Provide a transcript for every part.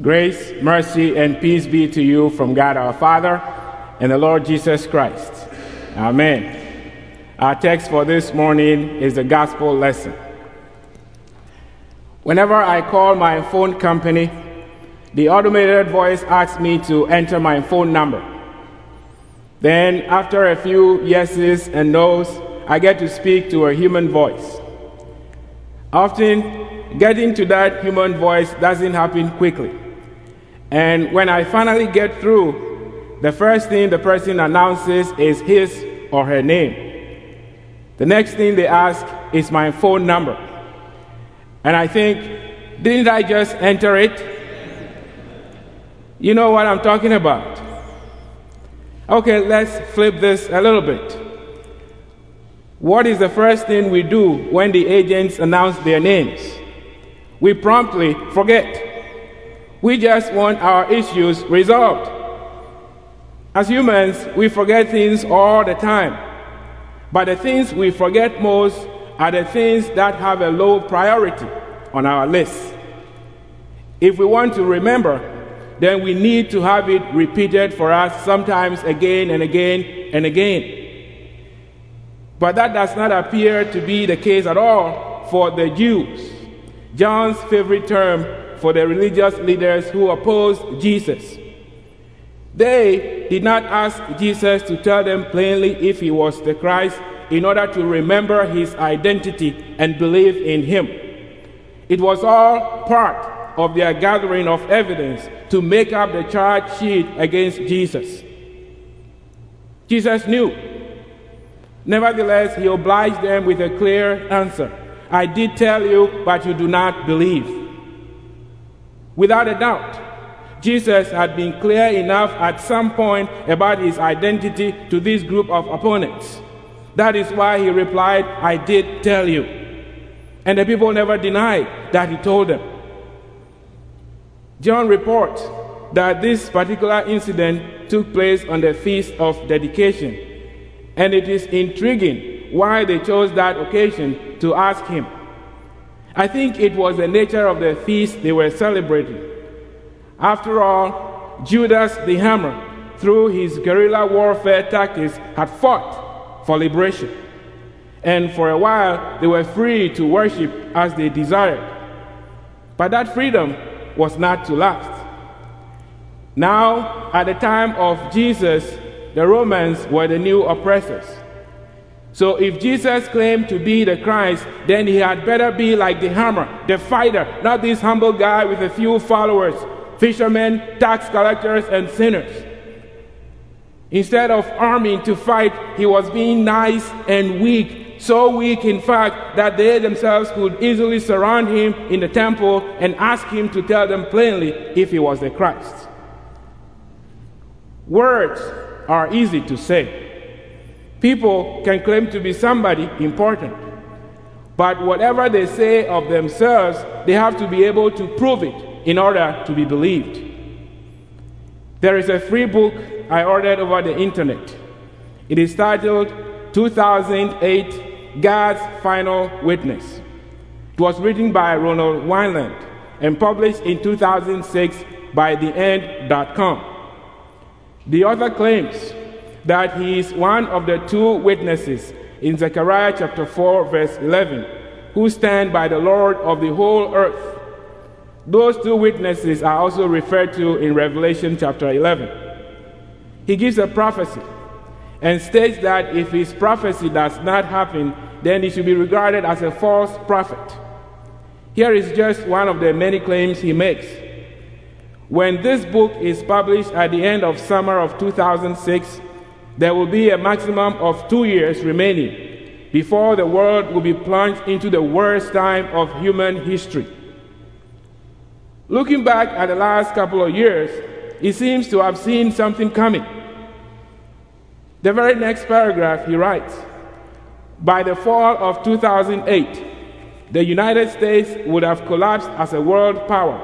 Grace, mercy, and peace be to you from God our Father and the Lord Jesus Christ. Amen. Our text for this morning is the gospel lesson. Whenever I call my phone company, the automated voice asks me to enter my phone number. Then, after a few yeses and nos, I get to speak to a human voice. Often, getting to that human voice doesn't happen quickly. And when I finally get through, the first thing the person announces is his or her name. The next thing they ask is my phone number. And I think, didn't I just enter it? You know what I'm talking about. Okay, let's flip this a little bit. What is the first thing we do when the agents announce their names? We promptly forget. We just want our issues resolved. As humans, we forget things all the time. But the things we forget most are the things that have a low priority on our list. If we want to remember, then we need to have it repeated for us sometimes again and again and again. But that does not appear to be the case at all for the Jews. John's favorite term for the religious leaders who opposed Jesus. They did not ask Jesus to tell them plainly if he was the Christ in order to remember his identity and believe in him. It was all part of their gathering of evidence to make up the charge sheet against Jesus. Jesus knew. Nevertheless, he obliged them with a clear answer I did tell you, but you do not believe. Without a doubt, Jesus had been clear enough at some point about his identity to this group of opponents. That is why he replied, I did tell you. And the people never denied that he told them. John reports that this particular incident took place on the Feast of Dedication. And it is intriguing why they chose that occasion to ask him. I think it was the nature of the feast they were celebrating. After all, Judas the Hammer, through his guerrilla warfare tactics, had fought for liberation. And for a while, they were free to worship as they desired. But that freedom was not to last. Now, at the time of Jesus, the Romans were the new oppressors. So if Jesus claimed to be the Christ, then he had better be like the hammer, the fighter, not this humble guy with a few followers, fishermen, tax collectors, and sinners. Instead of arming to fight, he was being nice and weak, so weak, in fact, that they themselves could easily surround him in the temple and ask him to tell them plainly if he was the Christ. Words are easy to say. People can claim to be somebody important, but whatever they say of themselves, they have to be able to prove it in order to be believed. There is a free book I ordered over the internet. It is titled 2008 God's Final Witness. It was written by Ronald Weinland and published in 2006 by TheEnd.com. The author claims that he is one of the two witnesses in Zechariah chapter 4, verse 11, who stand by the Lord of the whole earth. Those two witnesses are also referred to in Revelation chapter 11. He gives a prophecy and states that if his prophecy does not happen, then he should be regarded as a false prophet. Here is just one of the many claims he makes. When this book is published at the end of summer of 2006, there will be a maximum of two years remaining before the world will be plunged into the worst time of human history. Looking back at the last couple of years, he seems to have seen something coming. The very next paragraph, he writes By the fall of 2008, the United States would have collapsed as a world power,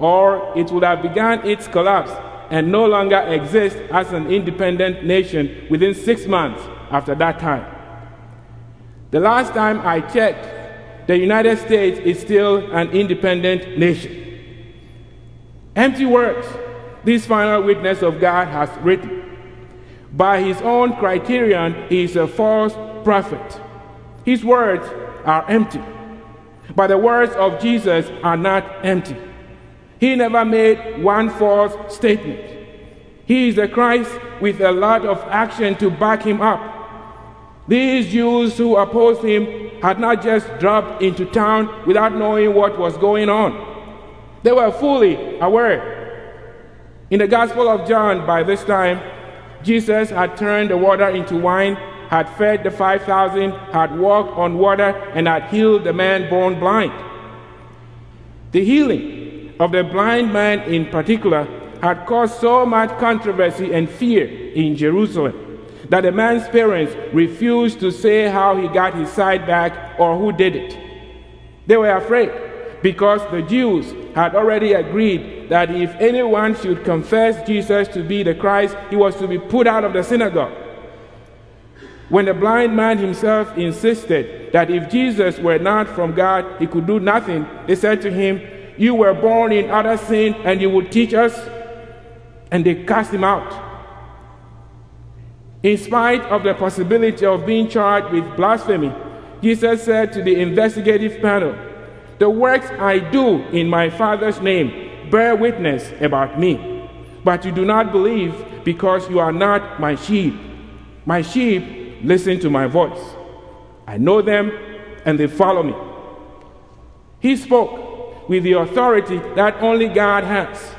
or it would have begun its collapse and no longer exist as an independent nation within six months after that time. The last time I checked, the United States is still an independent nation. Empty words. This final witness of God has written. By his own criterion, he is a false prophet. His words are empty. But the words of Jesus are not empty. He never made one false statement. He is the Christ with a lot of action to back him up. These Jews who opposed him had not just dropped into town without knowing what was going on. They were fully aware. In the Gospel of John, by this time, Jesus had turned the water into wine, had fed the 5,000, had walked on water, and had healed the man born blind. The healing of the blind man in particular had caused so much controversy and fear in Jerusalem that the man's parents refused to say how he got his sight back or who did it. They were afraid because the Jews had already agreed that if anyone should confess Jesus to be the Christ, he was to be put out of the synagogue. When the blind man himself insisted that if Jesus were not from God, he could do nothing, they said to him, You were born in utter sin, and you would teach us? And they cast him out. In spite of the possibility of being charged with blasphemy, Jesus said to the investigative panel, the works I do in my Father's name bear witness about me. But you do not believe because you are not my sheep. My sheep listen to my voice. I know them and they follow me. He spoke with the authority that only God has.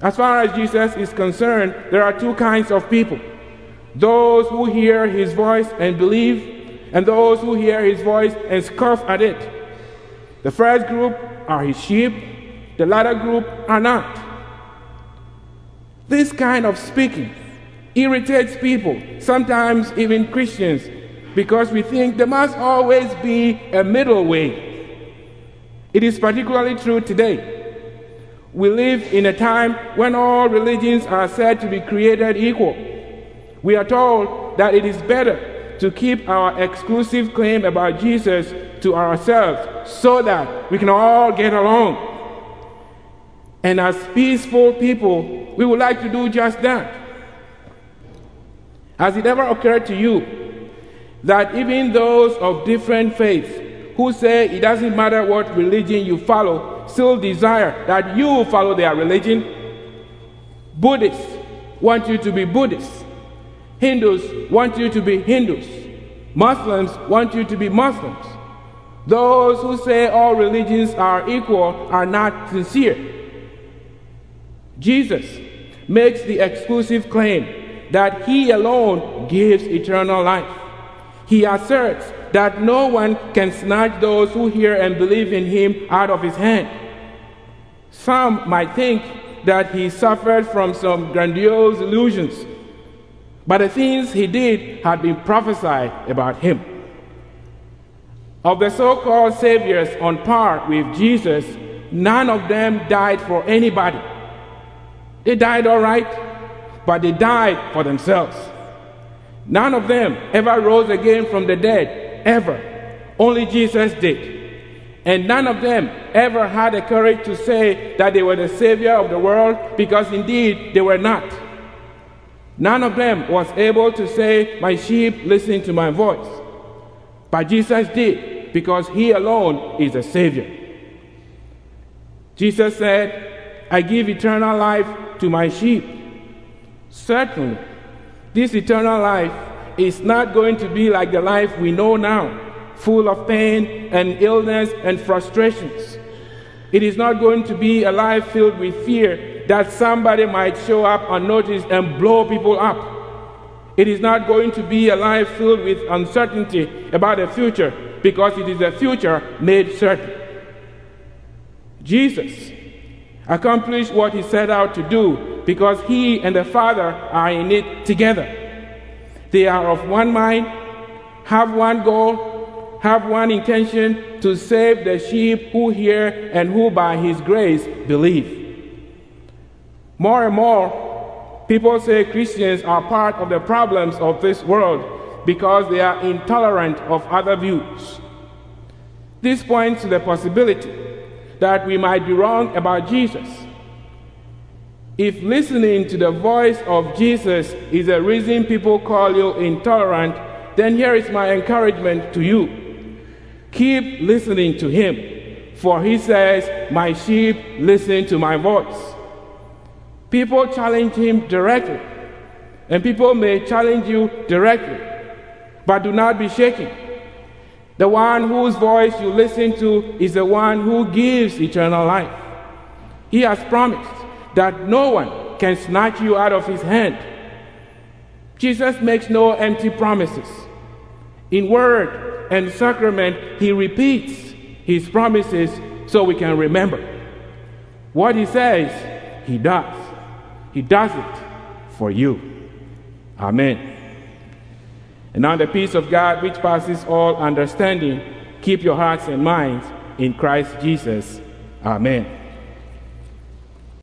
As far as Jesus is concerned, there are two kinds of people those who hear his voice and believe, and those who hear his voice and scoff at it. The first group are his sheep, the latter group are not. This kind of speaking irritates people, sometimes even Christians, because we think there must always be a middle way. It is particularly true today. We live in a time when all religions are said to be created equal. We are told that it is better to keep our exclusive claim about Jesus to ourselves so that we can all get along. And as peaceful people, we would like to do just that. Has it ever occurred to you that even those of different faiths who say it doesn't matter what religion you follow still desire that you follow their religion? Buddhists want you to be Buddhists. Hindus want you to be Hindus. Muslims want you to be Muslims. Those who say all religions are equal are not sincere. Jesus makes the exclusive claim that he alone gives eternal life. He asserts that no one can snatch those who hear and believe in him out of his hand. Some might think that he suffered from some grandiose illusions, but the things he did had been prophesied about him. Of the so called saviors on par with Jesus, none of them died for anybody. They died all right, but they died for themselves. None of them ever rose again from the dead, ever. Only Jesus did. And none of them ever had the courage to say that they were the Savior of the world because indeed they were not. None of them was able to say, My sheep listen to my voice. But Jesus did because he alone is a Savior. Jesus said, I give eternal life to my sheep. Certainly, this eternal life is not going to be like the life we know now, full of pain and illness and frustrations. It is not going to be a life filled with fear that somebody might show up unnoticed and blow people up. It is not going to be a life filled with uncertainty about the future because it is a future made certain. Jesus accomplished what he set out to do because he and the Father are in it together. They are of one mind, have one goal, have one intention to save the sheep who hear and who by his grace believe. More and more, people say Christians are part of the problems of this world because they are intolerant of other views. This points to the possibility that we might be wrong about Jesus If listening to the voice of Jesus is the reason people call you intolerant, then here is my encouragement to you. Keep listening to him, for he says, My sheep listen to my voice. People challenge him directly, and people may challenge you directly, but do not be shaken. The one whose voice you listen to is the one who gives eternal life. He has promised that no one can snatch you out of his hand. Jesus makes no empty promises. In word and sacrament, he repeats his promises so we can remember. What he says, he does. He does it for you. Amen. And now the peace of God, which passes all understanding, keep your hearts and minds in Christ Jesus. Amen.